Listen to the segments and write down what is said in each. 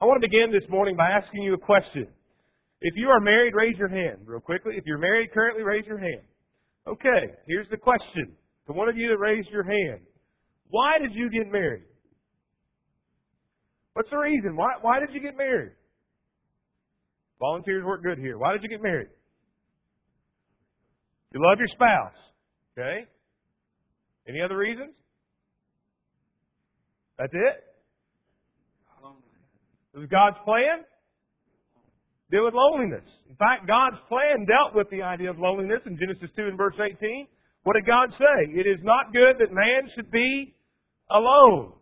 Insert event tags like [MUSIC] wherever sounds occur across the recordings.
I want to begin this morning by asking you a question. If you are married, raise your hand real quickly. If you're married currently, raise your hand. Okay, here's the question. To one of you that raised your hand, why did you get married? What's the reason? Why, why did you get married? Volunteers work good here. Why did you get married? You love your spouse. Okay? Any other reasons? That's it? It was God's plan? Deal with loneliness. In fact, God's plan dealt with the idea of loneliness in Genesis 2 and verse 18. What did God say? It is not good that man should be alone.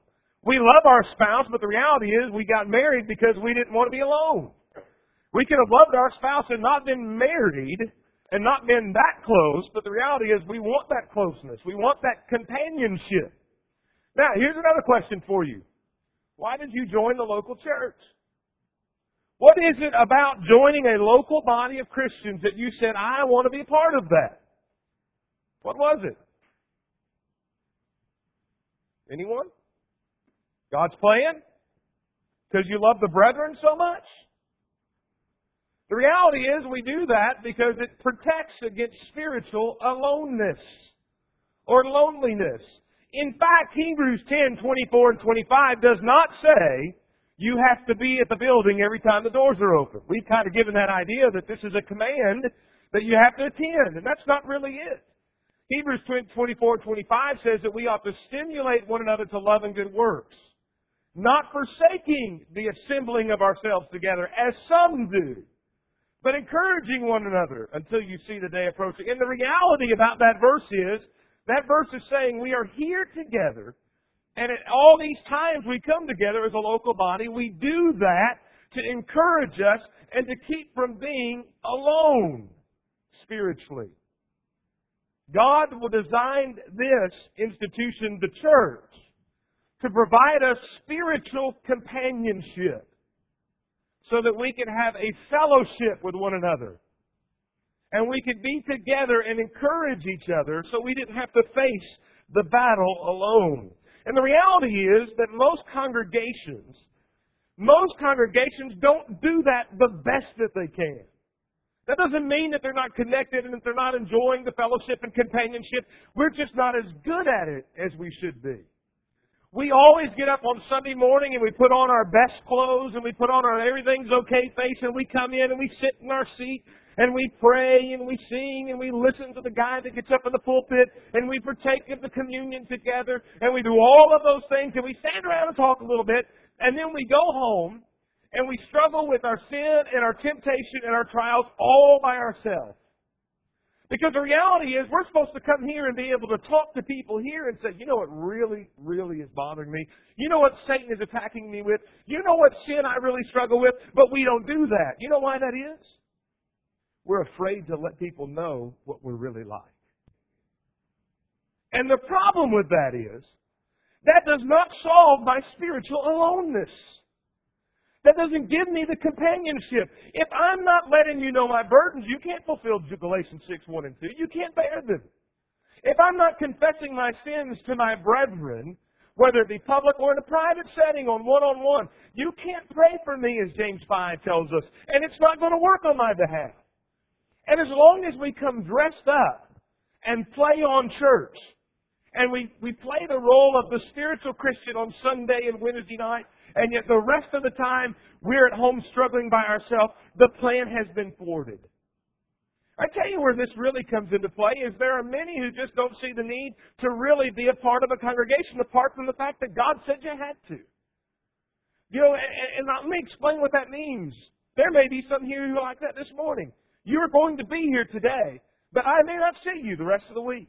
We love our spouse, but the reality is we got married because we didn't want to be alone. We could have loved our spouse and not been married and not been that close, but the reality is we want that closeness. We want that companionship. Now, here's another question for you. Why did you join the local church? What is it about joining a local body of Christians that you said, I want to be a part of that? What was it? Anyone? God's plan? Because you love the brethren so much? The reality is we do that because it protects against spiritual aloneness or loneliness. In fact, Hebrews 10, 24 and 25 does not say you have to be at the building every time the doors are open. We've kind of given that idea that this is a command that you have to attend, and that's not really it. Hebrews 24, 25 says that we ought to stimulate one another to love and good works, not forsaking the assembling of ourselves together as some do, but encouraging one another until you see the day approaching. And the reality about that verse is that verse is saying we are here together, and at all these times we come together as a local body, we do that to encourage us and to keep from being alone spiritually. God will designed this institution, the church, to provide us spiritual companionship so that we can have a fellowship with one another and we could be together and encourage each other so we didn't have to face the battle alone. And the reality is that most congregations, most congregations don't do that the best that they can. That doesn't mean that they're not connected and that they're not enjoying the fellowship and companionship. We're just not as good at it as we should be. We always get up on Sunday morning and we put on our best clothes and we put on our everything's okay face and we come in and we sit in our seat and we pray and we sing and we listen to the guy that gets up in the pulpit and we partake of the communion together and we do all of those things and we stand around and talk a little bit and then we go home and we struggle with our sin and our temptation and our trials all by ourselves. Because the reality is we're supposed to come here and be able to talk to people here and say, you know what really, really is bothering me? You know what Satan is attacking me with? You know what sin I really struggle with? But we don't do that. You know why that is? We're afraid to let people know what we're really like. And the problem with that is, that does not solve my spiritual aloneness. That doesn't give me the companionship. If I'm not letting you know my burdens, you can't fulfill Galatians 6, 1 and 2. You can't bear them. If I'm not confessing my sins to my brethren, whether it be public or in a private setting on one-on-one, you can't pray for me, as James 5 tells us, and it's not going to work on my behalf. And as long as we come dressed up and play on church, and we, we play the role of the spiritual Christian on Sunday and Wednesday night, and yet the rest of the time we're at home struggling by ourselves, the plan has been thwarted. I tell you where this really comes into play is there are many who just don't see the need to really be a part of a congregation apart from the fact that God said you had to. You know, and, and let me explain what that means. There may be some here who are like that this morning. You're going to be here today, but I may not see you the rest of the week.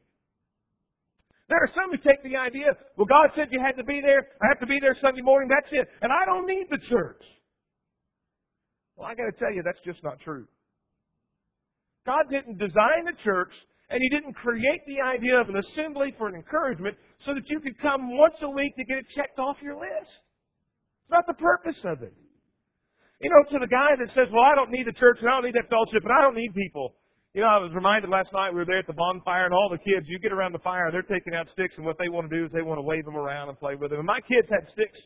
There are some who take the idea, well, God said you had to be there. I have to be there Sunday morning. That's it. And I don't need the church. Well, I got to tell you, that's just not true. God didn't design the church, and He didn't create the idea of an assembly for an encouragement so that you could come once a week to get it checked off your list. It's not the purpose of it. You know, to the guy that says, well, I don't need the church and I don't need that fellowship and I don't need people. You know, I was reminded last night we were there at the bonfire and all the kids, you get around the fire, they're taking out sticks and what they want to do is they want to wave them around and play with them. And my kids had sticks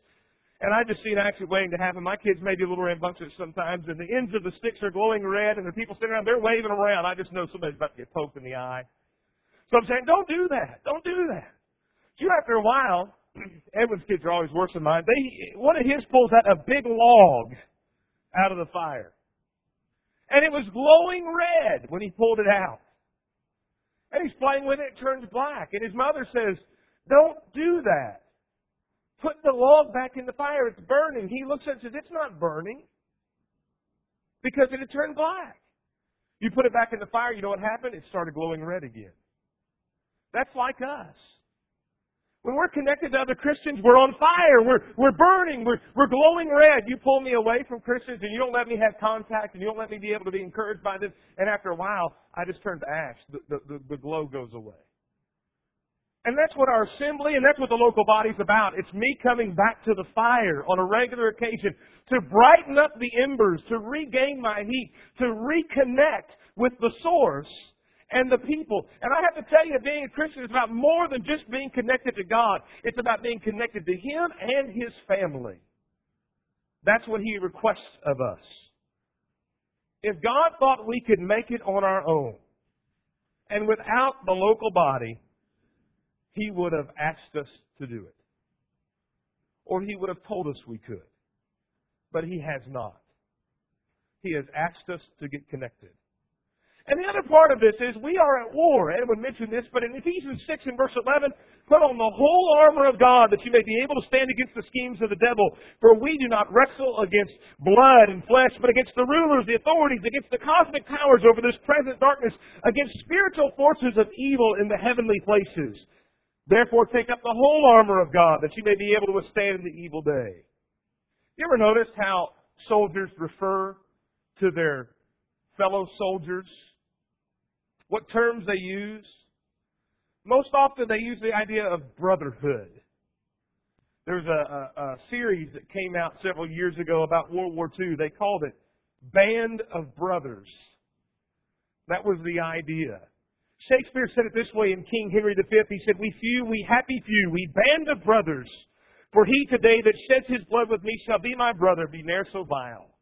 And I just see an accident waiting to happen. My kids may be a little rambunctious sometimes, and the ends of the sticks are glowing red, and the people sitting around, they're waving around. I just know somebody's about to get poked in the eye. So I'm saying, don't do that. Don't do that. So after a while, [CLEARS THROAT] Edwin's kids are always worse than mine. They, one of his pulls out a big log out of the fire. And it was glowing red when he pulled it out. And he's playing with it, it turns black. And his mother says, don't do that. Put the log back in the fire, it's burning. He looks at it and says, it's not burning. Because it had turned black. You put it back in the fire, you know what happened? It started glowing red again. That's like us. When we're connected to other Christians, we're on fire. We're, we're burning. We're, we're glowing red. You pull me away from Christians and you don't let me have contact and you don't let me be able to be encouraged by them. And after a while, I just turn to ash. The, the, the, the glow goes away. And that's what our assembly and that's what the local body's about. It's me coming back to the fire on a regular occasion to brighten up the embers, to regain my heat, to reconnect with the source and the people. And I have to tell you, being a Christian is about more than just being connected to God. It's about being connected to Him and His family. That's what He requests of us. If God thought we could make it on our own, and without the local body, He would have asked us to do it. Or He would have told us we could. But He has not. He has asked us to get connected. And the other part of this is we are at war. Edwin mentioned this, but in Ephesians 6 and verse 11, put on the whole armor of God that you may be able to stand against the schemes of the devil. For we do not wrestle against blood and flesh, but against the rulers, the authorities, against the cosmic powers over this present darkness, against spiritual forces of evil in the heavenly places. Therefore take up the whole armor of God that you may be able to withstand the evil day. You ever notice how soldiers refer to their fellow soldiers what terms they use. Most often they use the idea of brotherhood. There's a, a, a series that came out several years ago about World War II. They called it Band of Brothers. That was the idea. Shakespeare said it this way in King Henry V. He said, We few, we happy few, we band of brothers. For he today that sheds his blood with me shall be my brother, be ne'er so vile.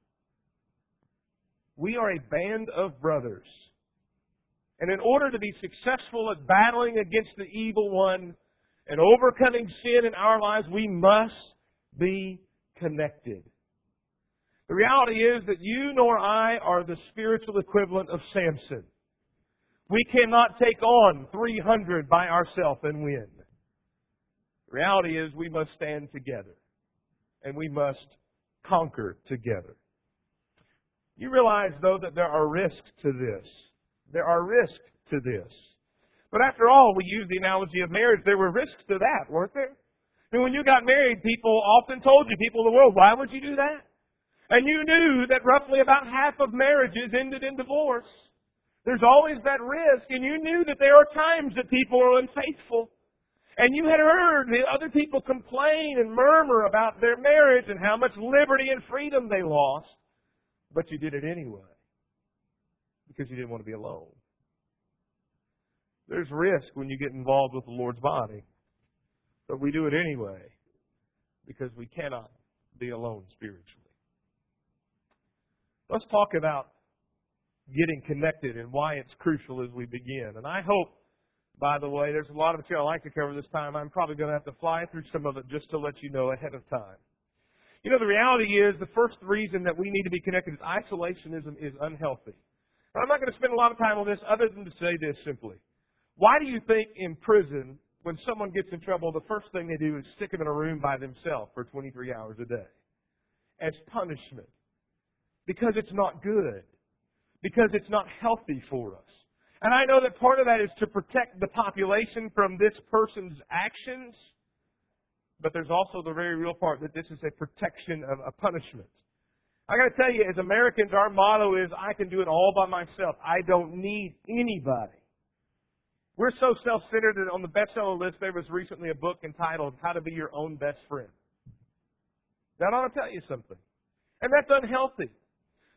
We are a band of brothers. And in order to be successful at battling against the evil one and overcoming sin in our lives, we must be connected. The reality is that you nor I are the spiritual equivalent of Samson. We cannot take on 300 by ourselves and win. The reality is we must stand together and we must conquer together. You realize, though, that there are risks to this. There are risks to this. But after all, we use the analogy of marriage. There were risks to that, weren't there? And when you got married, people often told you, people in the world, why would you do that? And you knew that roughly about half of marriages ended in divorce. There's always that risk, and you knew that there are times that people are unfaithful. And you had heard other people complain and murmur about their marriage and how much liberty and freedom they lost. But you did it anyway because you didn't want to be alone. There's risk when you get involved with the Lord's body, but we do it anyway because we cannot be alone spiritually. Let's talk about getting connected and why it's crucial as we begin. And I hope, by the way, there's a lot of material I'd like to cover this time. I'm probably going to have to fly through some of it just to let you know ahead of time. You know, the reality is the first reason that we need to be connected is isolationism is unhealthy. I'm not going to spend a lot of time on this other than to say this simply. Why do you think in prison, when someone gets in trouble, the first thing they do is stick them in a room by themselves for 23 hours a day? As punishment. Because it's not good. Because it's not healthy for us. And I know that part of that is to protect the population from this person's actions, but there's also the very real part that this is a protection of a punishment. I got to tell you, as Americans, our motto is, I can do it all by myself. I don't need anybody. We're so self-centered that on the bestseller list there was recently a book entitled How to Be Your Own Best Friend. That ought to tell you something. And that's unhealthy.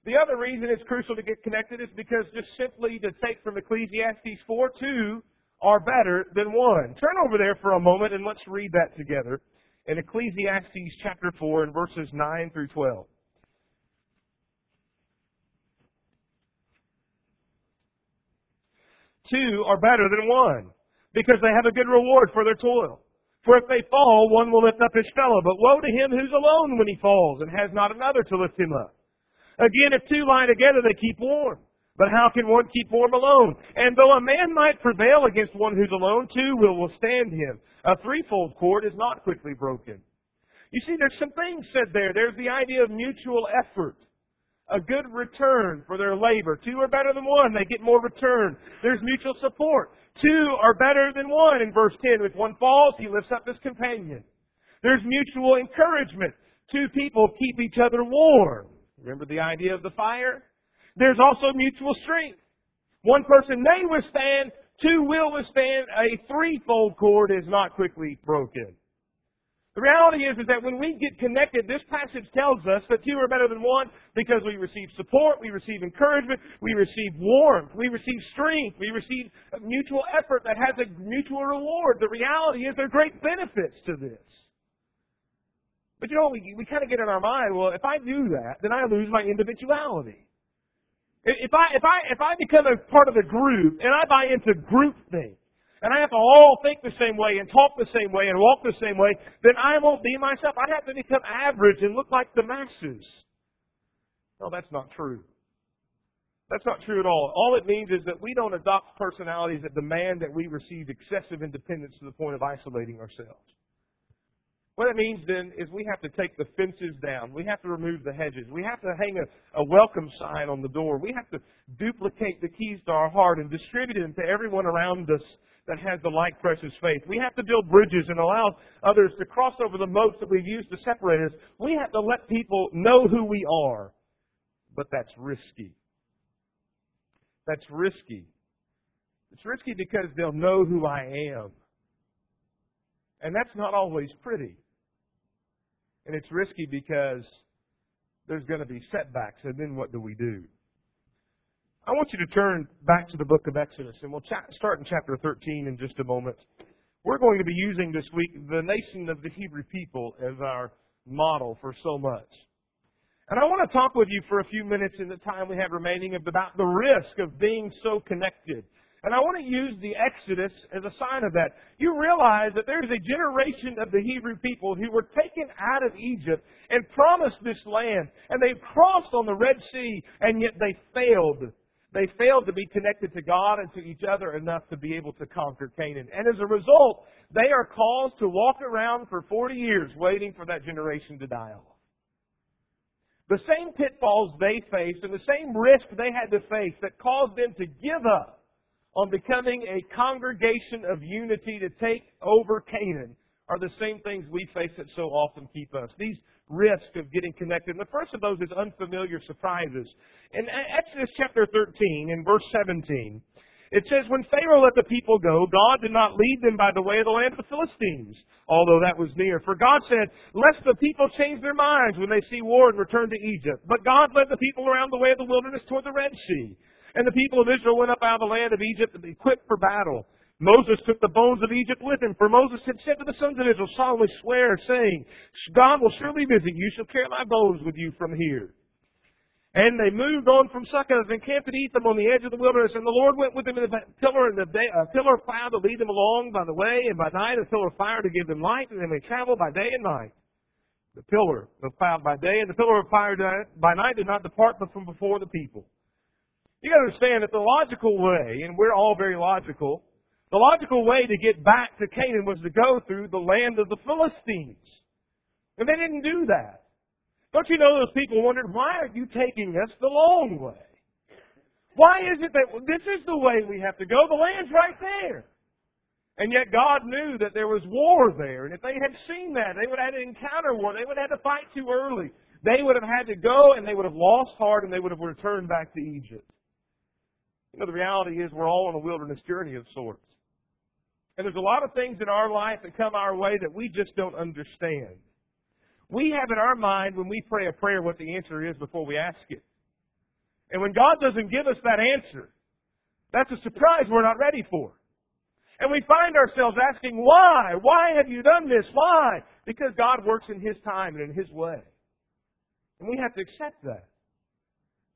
The other reason it's crucial to get connected is because just simply to take from Ecclesiastes 4, 2 are better than one. Turn over there for a moment and let's read that together. in Ecclesiastes chapter 4 and verses 9 through 12. Two are better than one because they have a good reward for their toil. For if they fall, one will lift up his fellow. But woe to him who's alone when he falls and has not another to lift him up. Again, if two lie together, they keep warm. But how can one keep warm alone? And though a man might prevail against one who's alone, two will withstand him. A threefold cord is not quickly broken. You see, there's some things said there. There's the idea of mutual effort. A good return for their labor. Two are better than one. They get more return. There's mutual support. Two are better than one in verse 10. If one falls, he lifts up his companion. There's mutual encouragement. Two people keep each other warm. Remember the idea of the fire? There's also mutual strength. One person may withstand, two will withstand. A threefold cord is not quickly broken. The reality is, is that when we get connected, this passage tells us that two are better than one because we receive support, we receive encouragement, we receive warmth, we receive strength, we receive mutual effort that has a mutual reward. The reality is there are great benefits to this. But you know, we, we kind of get in our mind, well, if I do that, then I lose my individuality. If I, if I, if I become a part of a group and I buy into group things, and I have to all think the same way and talk the same way and walk the same way, then I won't be myself. I have to become average and look like the masses. No, that's not true. That's not true at all. All it means is that we don't adopt personalities that demand that we receive excessive independence to the point of isolating ourselves. What it means then is we have to take the fences down. We have to remove the hedges. We have to hang a, a welcome sign on the door. We have to duplicate the keys to our heart and distribute them to everyone around us that has the like precious faith. We have to build bridges and allow others to cross over the moats that we've used to separate us. We have to let people know who we are. But that's risky. That's risky. It's risky because they'll know who I am. And that's not always pretty. And it's risky because there's going to be setbacks, and then what do we do? I want you to turn back to the book of Exodus, and we'll start in chapter 13 in just a moment. We're going to be using this week the nation of the Hebrew people as our model for so much. And I want to talk with you for a few minutes in the time we have remaining about the risk of being so connected and I want to use the Exodus as a sign of that. You realize that there's a generation of the Hebrew people who were taken out of Egypt and promised this land. And they crossed on the Red Sea, and yet they failed. They failed to be connected to God and to each other enough to be able to conquer Canaan. And as a result, they are caused to walk around for 40 years waiting for that generation to die off. The same pitfalls they faced and the same risk they had to face that caused them to give up on becoming a congregation of unity to take over Canaan are the same things we face that so often keep us. These risks of getting connected. And the first of those is unfamiliar surprises. In Exodus chapter 13, in verse 17, it says, When Pharaoh let the people go, God did not lead them by the way of the land of the Philistines, although that was near. For God said, Lest the people change their minds when they see war and return to Egypt. But God led the people around the way of the wilderness toward the Red Sea. And the people of Israel went up out of the land of Egypt to be equipped for battle. Moses took the bones of Egypt with him, for Moses had said to the sons of Israel, solemnly swear, saying, God will surely visit you, You shall carry my bones with you from here. And they moved on from Succoth and camped at Etham on the edge of the wilderness. And the Lord went with them in a pillar and a, a pillar of cloud to lead them along by the way, and by night a pillar of fire to give them light, and they may travel by day and night. The pillar of cloud by day and the pillar of fire by night did not depart from before the people. You gotta understand that the logical way, and we're all very logical, the logical way to get back to Canaan was to go through the land of the Philistines. And they didn't do that. Don't you know those people wondered, why are you taking us the long way? Why is it that well, this is the way we have to go? The land's right there. And yet God knew that there was war there. And if they had seen that, they would have had to encounter war. They would have had to fight too early. They would have had to go and they would have lost heart and they would have returned back to Egypt. You know, the reality is we're all on a wilderness journey of sorts. And there's a lot of things in our life that come our way that we just don't understand. We have in our mind when we pray a prayer what the answer is before we ask it. And when God doesn't give us that answer, that's a surprise we're not ready for. And we find ourselves asking, why? Why have you done this? Why? Because God works in His time and in His way. And we have to accept that.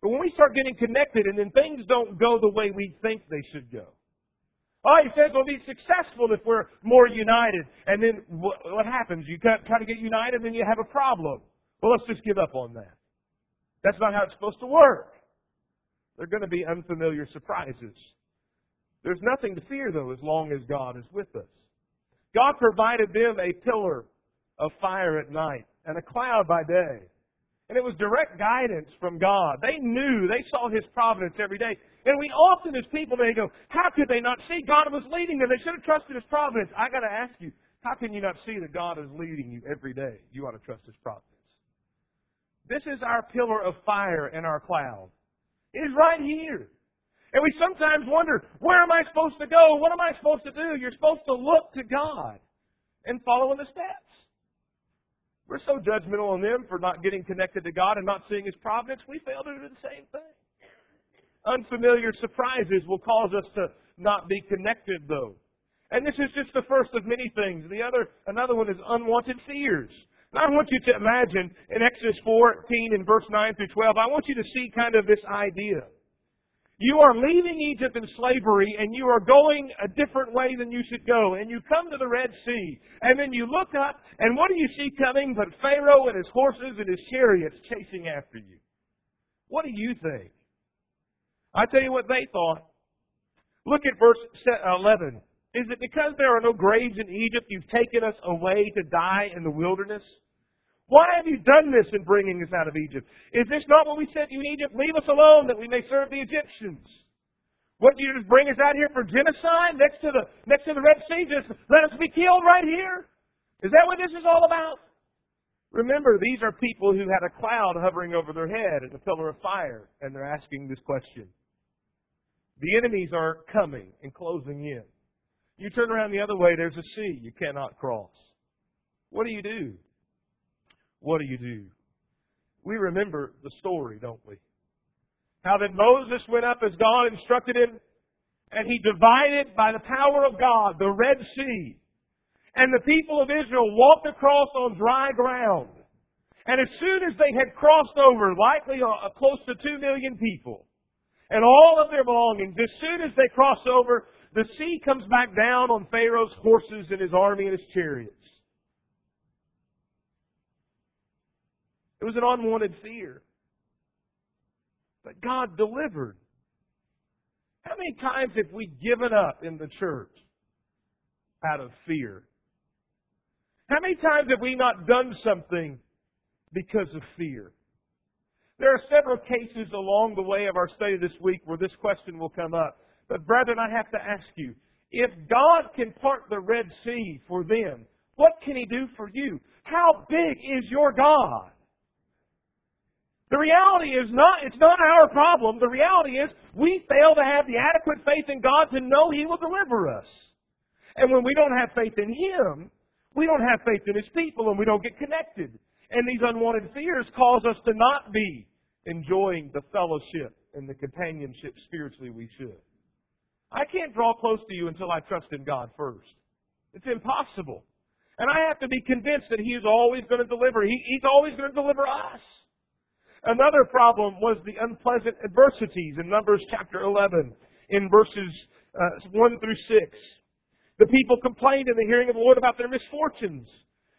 But when we start getting connected and then things don't go the way we think they should go. Oh, he says we'll be successful if we're more united. And then what, what happens? You try to get united, then you have a problem. Well, let's just give up on that. That's not how it's supposed to work. There are going to be unfamiliar surprises. There's nothing to fear, though, as long as God is with us. God provided them a pillar of fire at night and a cloud by day. And it was direct guidance from God. They knew, they saw His providence every day. And we often, as people, they go, how could they not see God was leading them? They should have trusted His providence. I got to ask you, how can you not see that God is leading you every day? You ought to trust His providence. This is our pillar of fire and our cloud. It is right here. And we sometimes wonder, where am I supposed to go? What am I supposed to do? You're supposed to look to God and follow in the steps. We're so judgmental on them for not getting connected to God and not seeing His providence, we fail to do the same thing. Unfamiliar surprises will cause us to not be connected, though. And this is just the first of many things. The other, another one is unwanted fears. Now I want you to imagine in Exodus 14 in verse 9 through 12, I want you to see kind of this idea. You are leaving Egypt in slavery and you are going a different way than you should go. And you come to the Red Sea. And then you look up and what do you see coming but Pharaoh and his horses and his chariots chasing after you? What do you think? I tell you what they thought. Look at verse 11. Is it because there are no graves in Egypt you've taken us away to die in the wilderness? Why have you done this in bringing us out of Egypt? Is this not what we said you Egypt? Leave us alone that we may serve the Egyptians. What do you just bring us out here for genocide next to the next to the Red Sea? Just let us be killed right here? Is that what this is all about? Remember, these are people who had a cloud hovering over their head and a pillar of fire, and they're asking this question. The enemies are coming and closing in. You turn around the other way, there's a sea you cannot cross. What do you do? What do you do? We remember the story, don't we? How that Moses went up as God instructed him, and he divided by the power of God the Red Sea. And the people of Israel walked across on dry ground. And as soon as they had crossed over, likely close to two million people, and all of their belongings, as soon as they crossed over, the sea comes back down on Pharaoh's horses and his army and his chariots. It was an unwanted fear. But God delivered. How many times have we given up in the church out of fear? How many times have we not done something because of fear? There are several cases along the way of our study this week where this question will come up. But brethren, I have to ask you, if God can part the Red Sea for them, what can He do for you? How big is your God? The reality is not, it's not our problem. The reality is we fail to have the adequate faith in God to know He will deliver us. And when we don't have faith in Him, we don't have faith in His people and we don't get connected. And these unwanted fears cause us to not be enjoying the fellowship and the companionship spiritually we should. I can't draw close to you until I trust in God first. It's impossible. And I have to be convinced that He is always going to deliver. He, he's always going to deliver us. Another problem was the unpleasant adversities in Numbers chapter 11 in verses uh, 1 through 6. The people complained in the hearing of the Lord about their misfortunes.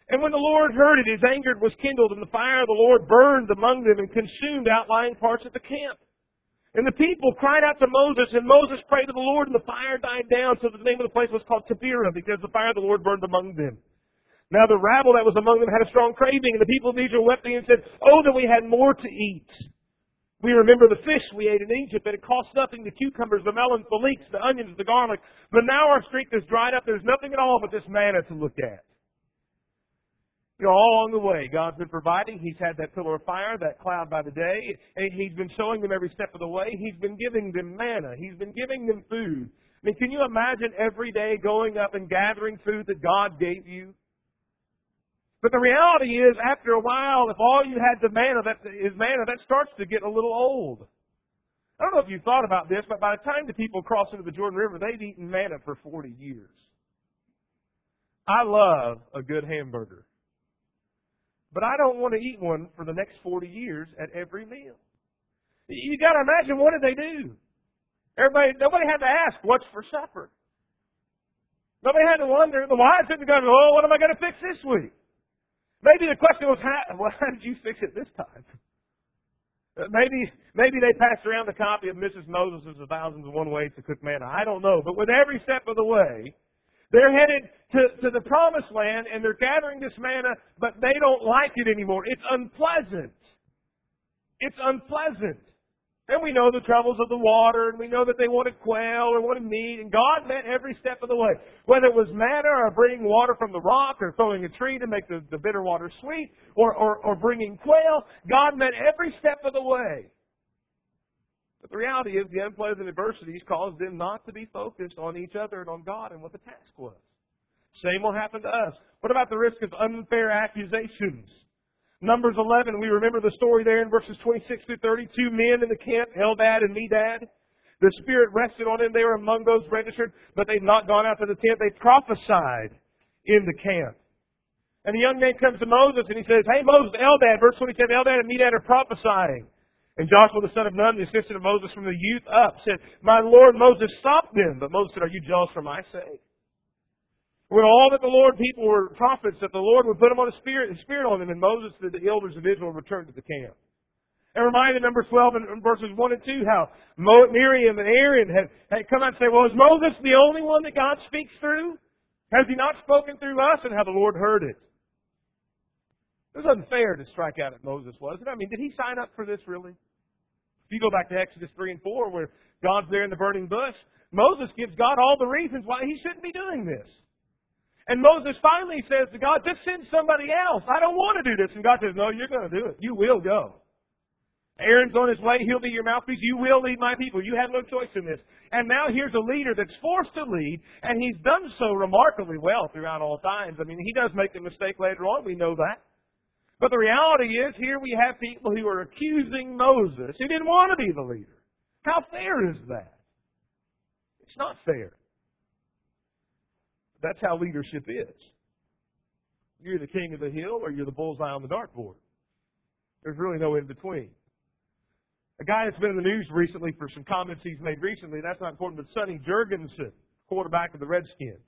And when the Lord heard it, his anger was kindled, and the fire of the Lord burned among them and consumed outlying parts of the camp. And the people cried out to Moses, and Moses prayed to the Lord, and the fire died down, so the name of the place was called Taberah, because the fire of the Lord burned among them. Now the rabble that was among them had a strong craving, and the people of Israel wept and said, Oh, that we had more to eat. We remember the fish we ate in Egypt, and it cost nothing, the cucumbers, the melons, the leeks, the onions, the garlic. But now our strength is dried up, there's nothing at all but this manna to look at. You know, all along the way, God's been providing. He's had that pillar of fire, that cloud by the day. And He's been showing them every step of the way. He's been giving them manna. He's been giving them food. I mean, can you imagine every day going up and gathering food that God gave you? But the reality is, after a while, if all you had the manna that is manna, that starts to get a little old. I don't know if you thought about this, but by the time the people cross into the Jordan River, they'd eaten manna for 40 years. I love a good hamburger. but I don't want to eat one for the next 40 years at every meal. You got to imagine what did they do? Everybody, nobody had to ask what's for supper. Nobody had to wonder. The wives didn't go, oh, what am I going to fix this week? Maybe the question was, how, [LAUGHS] well, how did you fix it this time? Maybe, maybe they passed around a copy of Mrs. Moses' A Thousand and One Ways to Cook Manna. I don't know. But with every step of the way, they're headed to, to the promised land and they're gathering this manna, but they don't like it anymore. It's unpleasant. It's unpleasant. And we know the troubles of the water, and we know that they wanted quail or wanted meat, and God met every step of the way. Whether it was manna or bringing water from the rock or throwing a tree to make the, the bitter water sweet or, or, or bringing quail, God met every step of the way. But the reality is the unpleasant adversities caused them not to be focused on each other and on God and what the task was. Same will happen to us. What about the risk of unfair accusations? Numbers 11, we remember the story there in verses 26 through 32. Men in the camp, Eldad and Medad. The Spirit rested on them. They were among those registered, but they've not gone out to the tent. They prophesied in the camp. And the young man comes to Moses and he says, Hey Moses, Eldad, verse 27, Eldad and Medad are prophesying. And Joshua the son of Nun, the assistant of Moses from the youth up, said, My Lord Moses, stop them. But Moses said, Are you jealous for my sake? When all that the Lord people were prophets, that the Lord would put them on a spirit, a spirit on them, and Moses, the, the elders of Israel, returned to the camp. And reminded number 12 in verses 1 and 2 how Miriam and Aaron had, had come out and say, well, is Moses the only one that God speaks through? Has he not spoken through us? And how the Lord heard it. It was unfair to strike out at Moses, wasn't it? I mean, did he sign up for this really? If you go back to Exodus 3 and 4 where God's there in the burning bush, Moses gives God all the reasons why he shouldn't be doing this. And Moses finally says to God, just send somebody else. I don't want to do this. And God says, no, you're going to do it. You will go. Aaron's on his way. He'll be your mouthpiece. You will lead my people. You have no choice in this. And now here's a leader that's forced to lead, and he's done so remarkably well throughout all times. I mean, he does make a mistake later on. We know that. But the reality is, here we have people who are accusing Moses, who didn't want to be the leader. How fair is that? It's not fair. That's how leadership is. You're the king of the hill or you're the bullseye on the dartboard. There's really no in between. A guy that's been in the news recently for some comments he's made recently, that's not important, but Sonny Jurgensen, quarterback of the Redskins.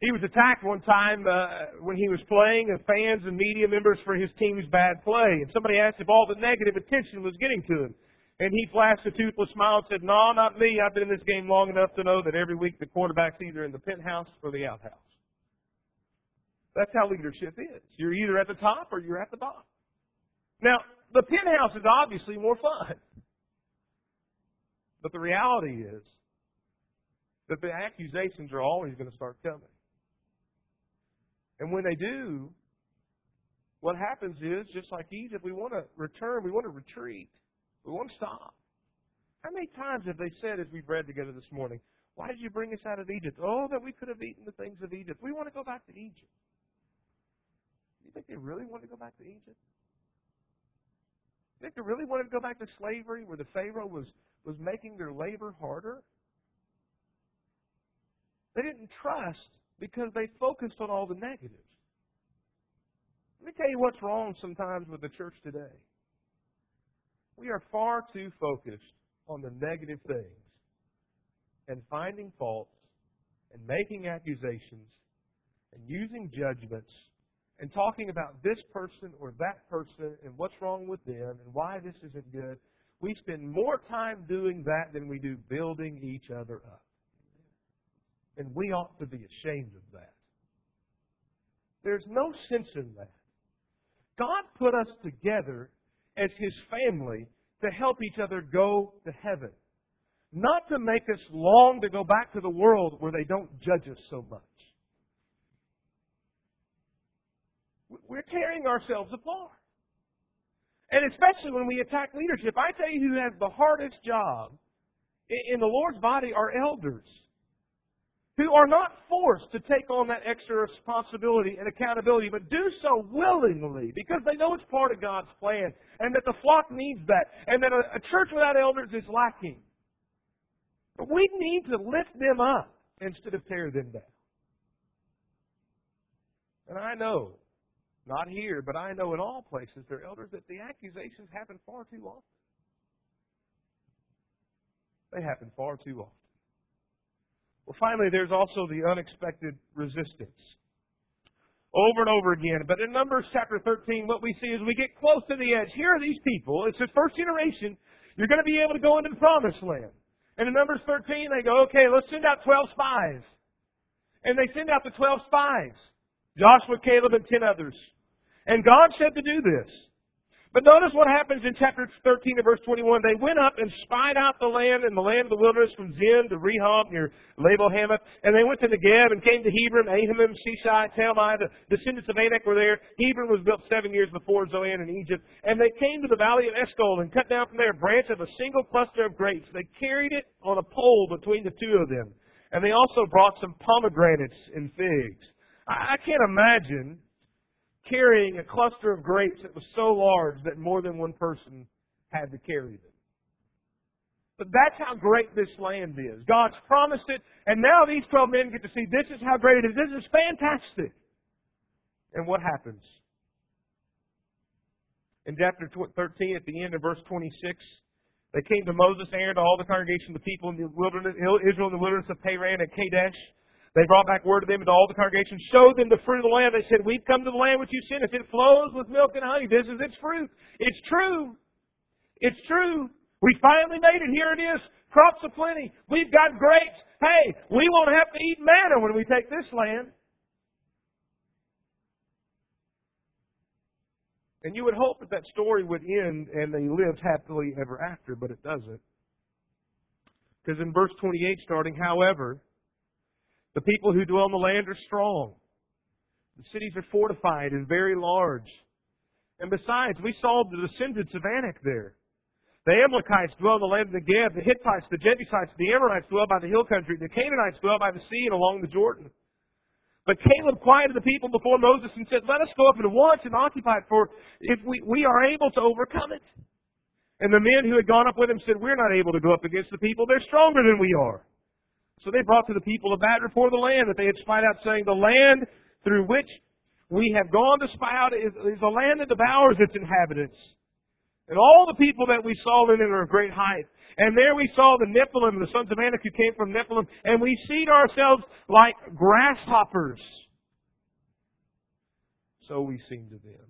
He was attacked one time uh, when he was playing, and fans and media members for his team's bad play. And somebody asked if all the negative attention was getting to him. And he flashed a toothless smile and said, No, not me. I've been in this game long enough to know that every week the quarterback's either in the penthouse or the outhouse. That's how leadership is. You're either at the top or you're at the bottom. Now, the penthouse is obviously more fun. But the reality is that the accusations are always going to start coming. And when they do, what happens is, just like Egypt, we want to return, we want to retreat. We won't stop. How many times have they said, as we've read together this morning, why did you bring us out of Egypt? Oh, that we could have eaten the things of Egypt. We want to go back to Egypt. You think they really want to go back to Egypt? You think they really wanted to go back to slavery where the Pharaoh was, was making their labor harder? They didn't trust because they focused on all the negatives. Let me tell you what's wrong sometimes with the church today. We are far too focused on the negative things and finding faults and making accusations and using judgments and talking about this person or that person and what's wrong with them and why this isn't good. We spend more time doing that than we do building each other up. And we ought to be ashamed of that. There's no sense in that. God put us together as His family to help each other go to heaven. Not to make us long to go back to the world where they don't judge us so much. We're tearing ourselves apart. And especially when we attack leadership, I tell you who has the hardest job in the Lord's body are elders who are not forced to take on that extra responsibility and accountability, but do so willingly because they know it's part of God's plan and that the flock needs that and that a, a church without elders is lacking. But we need to lift them up instead of tear them down. And I know Not here, but I know in all places there are elders that the accusations happen far too often. They happen far too often. Well, finally, there's also the unexpected resistance. Over and over again. But in Numbers chapter 13, what we see is we get close to the edge. Here are these people. It's the first generation. You're going to be able to go into the promised land. And in Numbers 13, they go, okay, let's send out 12 spies. And they send out the 12 spies. Joshua, Caleb, and 10 others. And God said to do this. But notice what happens in chapter 13 and verse 21. They went up and spied out the land and the land of the wilderness from Zin to Rehob near Lebo Hamath. And they went to Negeb and came to Hebron, Ahiman, Sheshai, Talmai. The descendants of Anak were there. Hebron was built seven years before Zoan in Egypt. And they came to the valley of Eshcol and cut down from there a branch of a single cluster of grapes. They carried it on a pole between the two of them. And they also brought some pomegranates and figs. I can't imagine carrying a cluster of grapes that was so large that more than one person had to carry them. But that's how great this land is. God's promised it, and now these 12 men get to see this is how great it is. This is fantastic. And what happens? In chapter 13, at the end of verse 26, they came to Moses, Aaron, to all the congregation, of the people in the wilderness, Israel in the wilderness of Paran and Kadesh. They brought back word to them and to all the congregation, showed them the fruit of the land. They said, We've come to the land which you sent us. It flows with milk and honey. This is its fruit. It's true. It's true. We finally made it. Here it is. Crops of plenty. We've got grapes. Hey, we won't have to eat manna when we take this land. And you would hope that that story would end and they lived happily ever after, but it doesn't. Because in verse 28 starting, however, the people who dwell in the land are strong. The cities are fortified and very large. And besides, we saw the descendants of Anak there. The Amalekites dwell in the land of Negev. The Hittites, the Jebusites, the Amorites dwell by the hill country. The Canaanites dwell by the sea and along the Jordan. But Caleb quieted the people before Moses and said, Let us go up at once and occupy it, for if we, we are able to overcome it. And the men who had gone up with him said, We're not able to go up against the people. They're stronger than we are. So they brought to the people a bad report of the land that they had spied out, saying, The land through which we have gone to spy out is, is a land that devours its inhabitants. And all the people that we saw in it are of great height. And there we saw the Nephilim, the sons of Anak who came from Nephilim, and we seed ourselves like grasshoppers. So we seemed to them.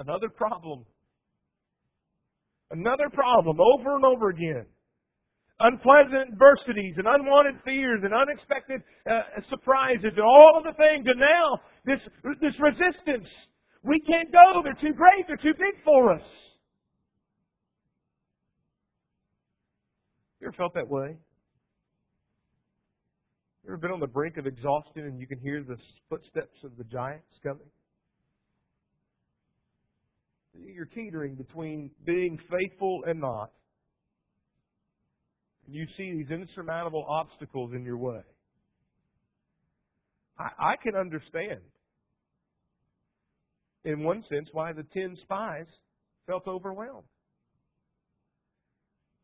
Another problem. Another problem over and over again unpleasant adversities and unwanted fears and unexpected uh, surprises and all of the things. And now this, this resistance. We can't go. They're too great. They're too big for us. You ever felt that way? You ever been on the brink of exhaustion and you can hear the footsteps of the giants coming? You're teetering between being faithful and not you see these insurmountable obstacles in your way, I, I can understand, in one sense, why the ten spies felt overwhelmed.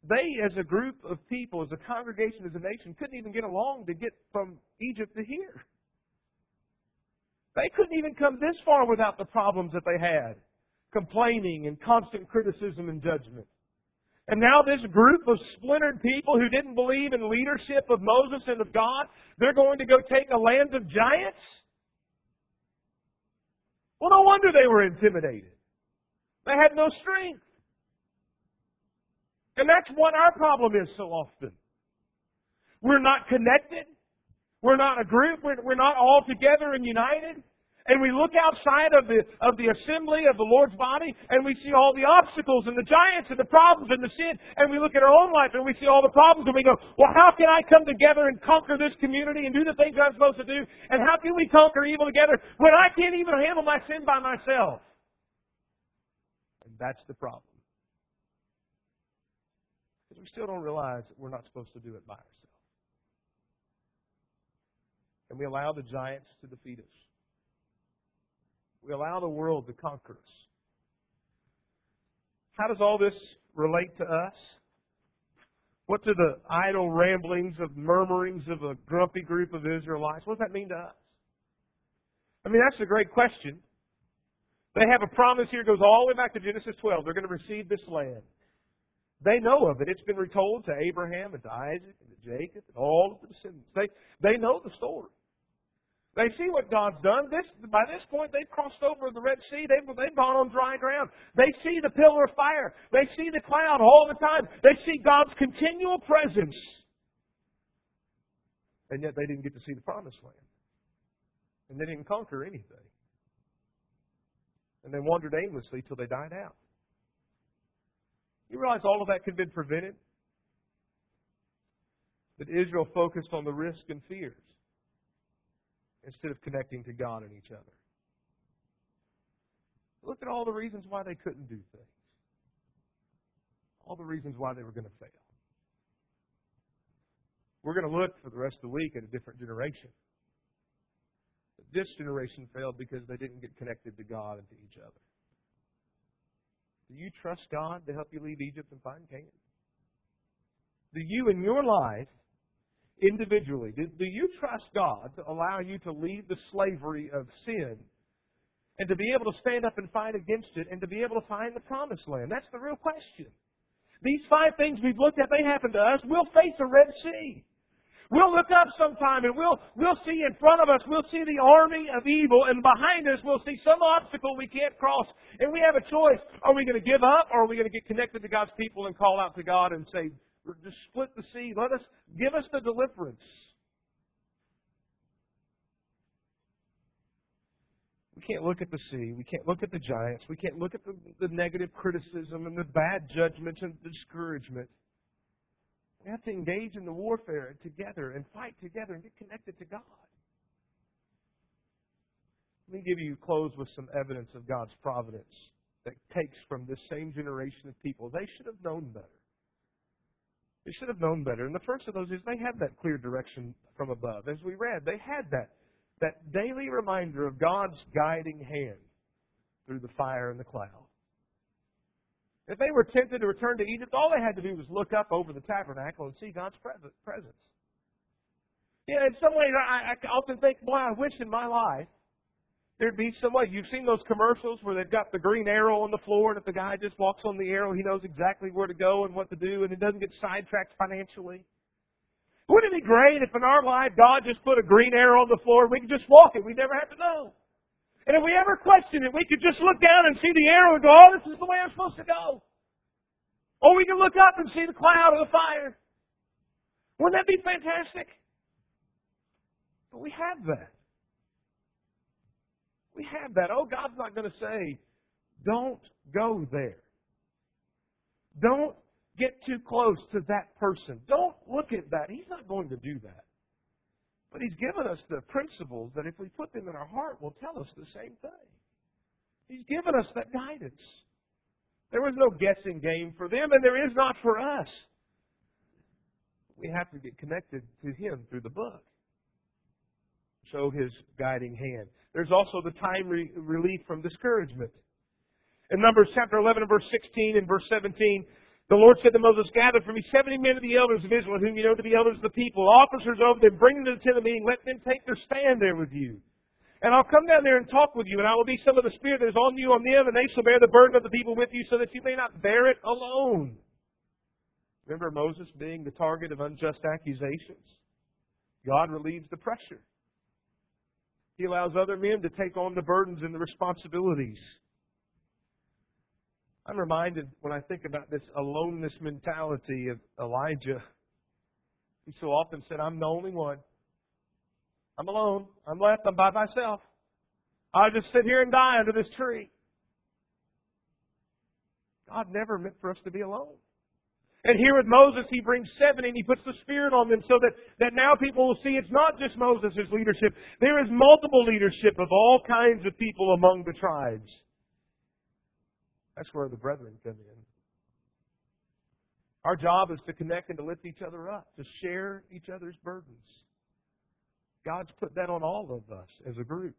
They, as a group of people, as a congregation, as a nation, couldn't even get along to get from Egypt to here. They couldn't even come this far without the problems that they had complaining and constant criticism and judgment. And now this group of splintered people who didn't believe in leadership of Moses and of God, they're going to go take a land of giants? Well, no wonder they were intimidated. They had no strength. And that's what our problem is so often. We're not connected. We're not a group. We're, we're not all together and united and we look outside of the, of the assembly of the Lord's body and we see all the obstacles and the giants and the problems and the sin and we look at our own life and we see all the problems and we go, well, how can I come together and conquer this community and do the things I'm supposed to do? And how can we conquer evil together when I can't even handle my sin by myself? And that's the problem. Because we still don't realize that we're not supposed to do it by ourselves. And we allow the giants to defeat us. We allow the world to conquer us. How does all this relate to us? What do the idle ramblings of murmurings of a grumpy group of Israelites, what does that mean to us? I mean, that's a great question. They have a promise here, goes all the way back to Genesis 12. They're going to receive this land. They know of it. It's been retold to Abraham and to Isaac and to Jacob and all of the descendants. They, they know the story. They see what God's done. This, by this point, they've crossed over the Red Sea. They've, they've gone on dry ground. They see the pillar of fire. They see the cloud all the time. They see God's continual presence. And yet they didn't get to see the promised land. And they didn't conquer anything. And they wandered aimlessly till they died out. You realize all of that could have been prevented? But Israel focused on the risk and fears instead of connecting to God and each other. Look at all the reasons why they couldn't do things. All the reasons why they were going to fail. We're going to look for the rest of the week at a different generation. This generation failed because they didn't get connected to God and to each other. Do you trust God to help you leave Egypt and find Canaan? Do you in your life, individually, do, do you trust God to allow you to leave the slavery of sin and to be able to stand up and fight against it and to be able to find the promised land? That's the real question. These five things we've looked at, they happen to us. We'll face a Red Sea. We'll look up sometime and we'll, we'll see in front of us, we'll see the army of evil, and behind us we'll see some obstacle we can't cross. And we have a choice. Are we going to give up or are we going to get connected to God's people and call out to God and say, just split the sea, let us, give us the deliverance. We can't look at the sea. We can't look at the giants. We can't look at the, the negative criticism and the bad judgments and discouragement. We have to engage in the warfare together and fight together and get connected to God. Let me give you close with some evidence of God's providence that takes from this same generation of people. They should have known better. They should have known better. And the first of those is they had that clear direction from above. As we read, they had that, that daily reminder of God's guiding hand through the fire and the cloud. If they were tempted to return to Egypt, all they had to do was look up over the tabernacle and see God's presence. Yeah, in some ways, I, I often think, boy, I wish in my life there'd be some way. You've seen those commercials where they've got the green arrow on the floor, and if the guy just walks on the arrow, he knows exactly where to go and what to do, and he doesn't get sidetracked financially. Wouldn't it be great if in our life God just put a green arrow on the floor and we could just walk it? We'd never have to know. And if we ever question it, we could just look down and see the arrow and go, oh, this is the way I'm supposed to go. Or we can look up and see the cloud or the fire. Wouldn't that be fantastic? But we have that. We have that. Oh, God's not going to say, don't go there. Don't get too close to that person. Don't look at that. He's not going to do that. But He's given us the principles that if we put them in our heart will tell us the same thing. He's given us that guidance. There was no guessing game for them, and there is not for us. We have to get connected to Him through the book. Show His guiding hand. There's also the time re- relief from discouragement. In Numbers chapter 11 and verse 16 and verse 17, the Lord said to Moses, Gather for me seventy men of the elders of Israel, whom you know to be elders of the people, officers over them, bring them to the tent of meeting, let them take their stand there with you. And I'll come down there and talk with you, and I will be some of the Spirit that is on you on them, and they shall bear the burden of the people with you, so that you may not bear it alone. Remember Moses being the target of unjust accusations? God relieves the pressure. He allows other men to take on the burdens and the responsibilities. I'm reminded when I think about this aloneness mentality of Elijah. He so often said, I'm the only one. I'm alone. I'm left. I'm by myself. I'll just sit here and die under this tree. God never meant for us to be alone. And here with Moses, he brings seven and he puts the Spirit on them so that, that now people will see it's not just Moses' leadership. There is multiple leadership of all kinds of people among the tribes. That's where the brethren come in. Our job is to connect and to lift each other up, to share each other's burdens. God's put that on all of us as a group.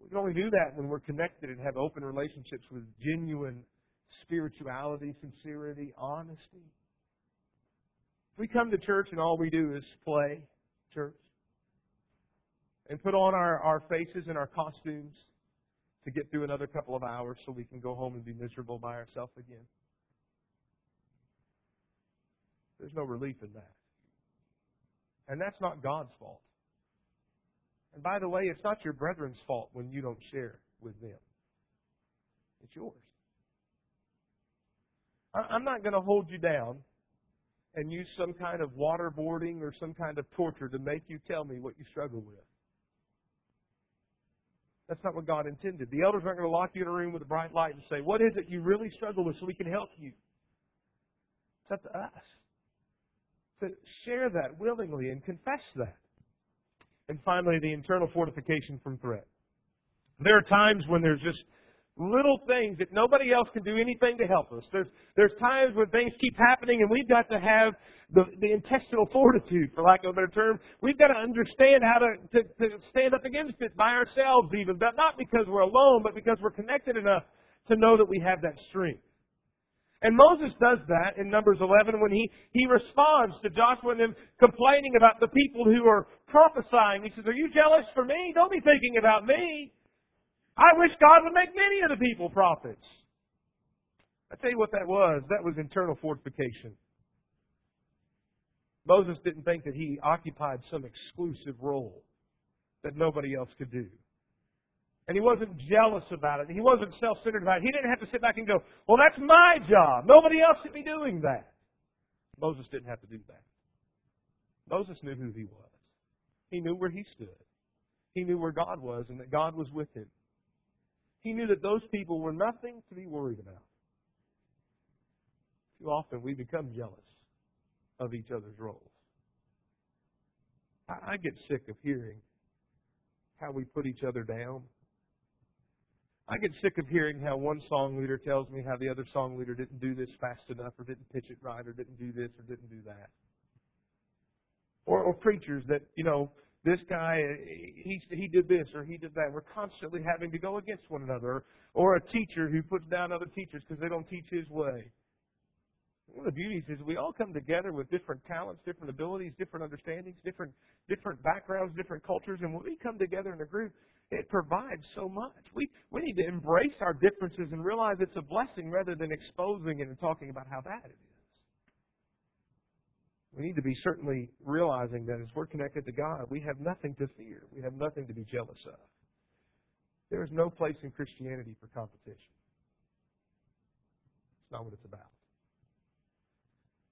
We can only do that when we're connected and have open relationships with genuine spirituality, sincerity, honesty. If We come to church and all we do is play church. and put on our, our faces and our costumes to get through another couple of hours so we can go home and be miserable by ourselves again. There's no relief in that. And that's not God's fault. And by the way, it's not your brethren's fault when you don't share with them. It's yours. I'm not going to hold you down and use some kind of waterboarding or some kind of torture to make you tell me what you struggle with. That's not what God intended. The elders aren't going to lock you in a room with a bright light and say, What is it you really struggle with so we can help you? It's up to us to share that willingly and confess that. And finally, the internal fortification from threat. There are times when there's just little things that nobody else can do anything to help us. There's, there's times when things keep happening and we've got to have the, the intestinal fortitude, for lack of a better term. We've got to understand how to, to, to stand up against it by ourselves even, but not because we're alone, but because we're connected enough to know that we have that strength. And Moses does that in Numbers 11 when he, he responds to Joshua and them complaining about the people who are prophesying. He says, Are you jealous for me? Don't be thinking about me. I wish God would make many of the people prophets. I tell you what that was. That was internal fortification. Moses didn't think that he occupied some exclusive role that nobody else could do. And he wasn't jealous about it. He wasn't self-centered about it. He didn't have to sit back and go, well, that's my job. Nobody else should be doing that. Moses didn't have to do that. Moses knew who he was. He knew where he stood. He knew where God was and that God was with him. He knew that those people were nothing to be worried about. Too often we become jealous of each other's roles. I get sick of hearing how we put each other down. I get sick of hearing how one song leader tells me how the other song leader didn't do this fast enough or didn't pitch it right or didn't do this or didn't do that. Or, or preachers that, you know, this guy, he, he did this or he did that. We're constantly having to go against one another. Or a teacher who puts down other teachers because they don't teach his way. One of the beauties is we all come together with different talents, different abilities, different understandings, different different backgrounds, different cultures, and when we come together in a group, it provides so much. We we need to embrace our differences and realize it's a blessing rather than exposing it and talking about how bad it is we need to be certainly realizing that as we're connected to God, we have nothing to fear. We have nothing to be jealous of. There is no place in Christianity for competition. It's not what it's about.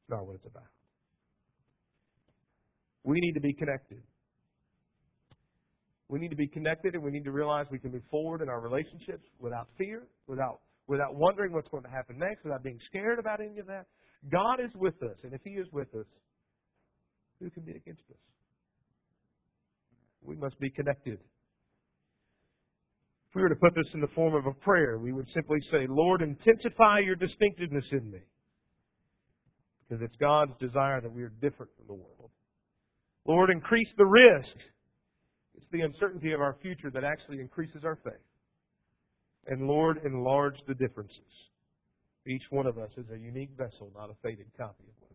It's not what it's about. We need to be connected. We need to be connected and we need to realize we can move forward in our relationships without fear, without without wondering what's going to happen next, without being scared about any of that. God is with us, and if He is with us, who can be against us? We must be connected. If we were to put this in the form of a prayer, we would simply say, Lord, intensify your distinctiveness in me. Because it's God's desire that we are different from the world. Lord, increase the risk. It's the uncertainty of our future that actually increases our faith. And Lord, enlarge the differences. Each one of us is a unique vessel, not a faded copy of one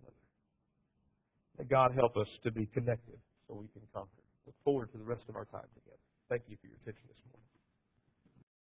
May God help us to be connected so we can conquer. Look forward to the rest of our time together. Thank you for your attention this morning.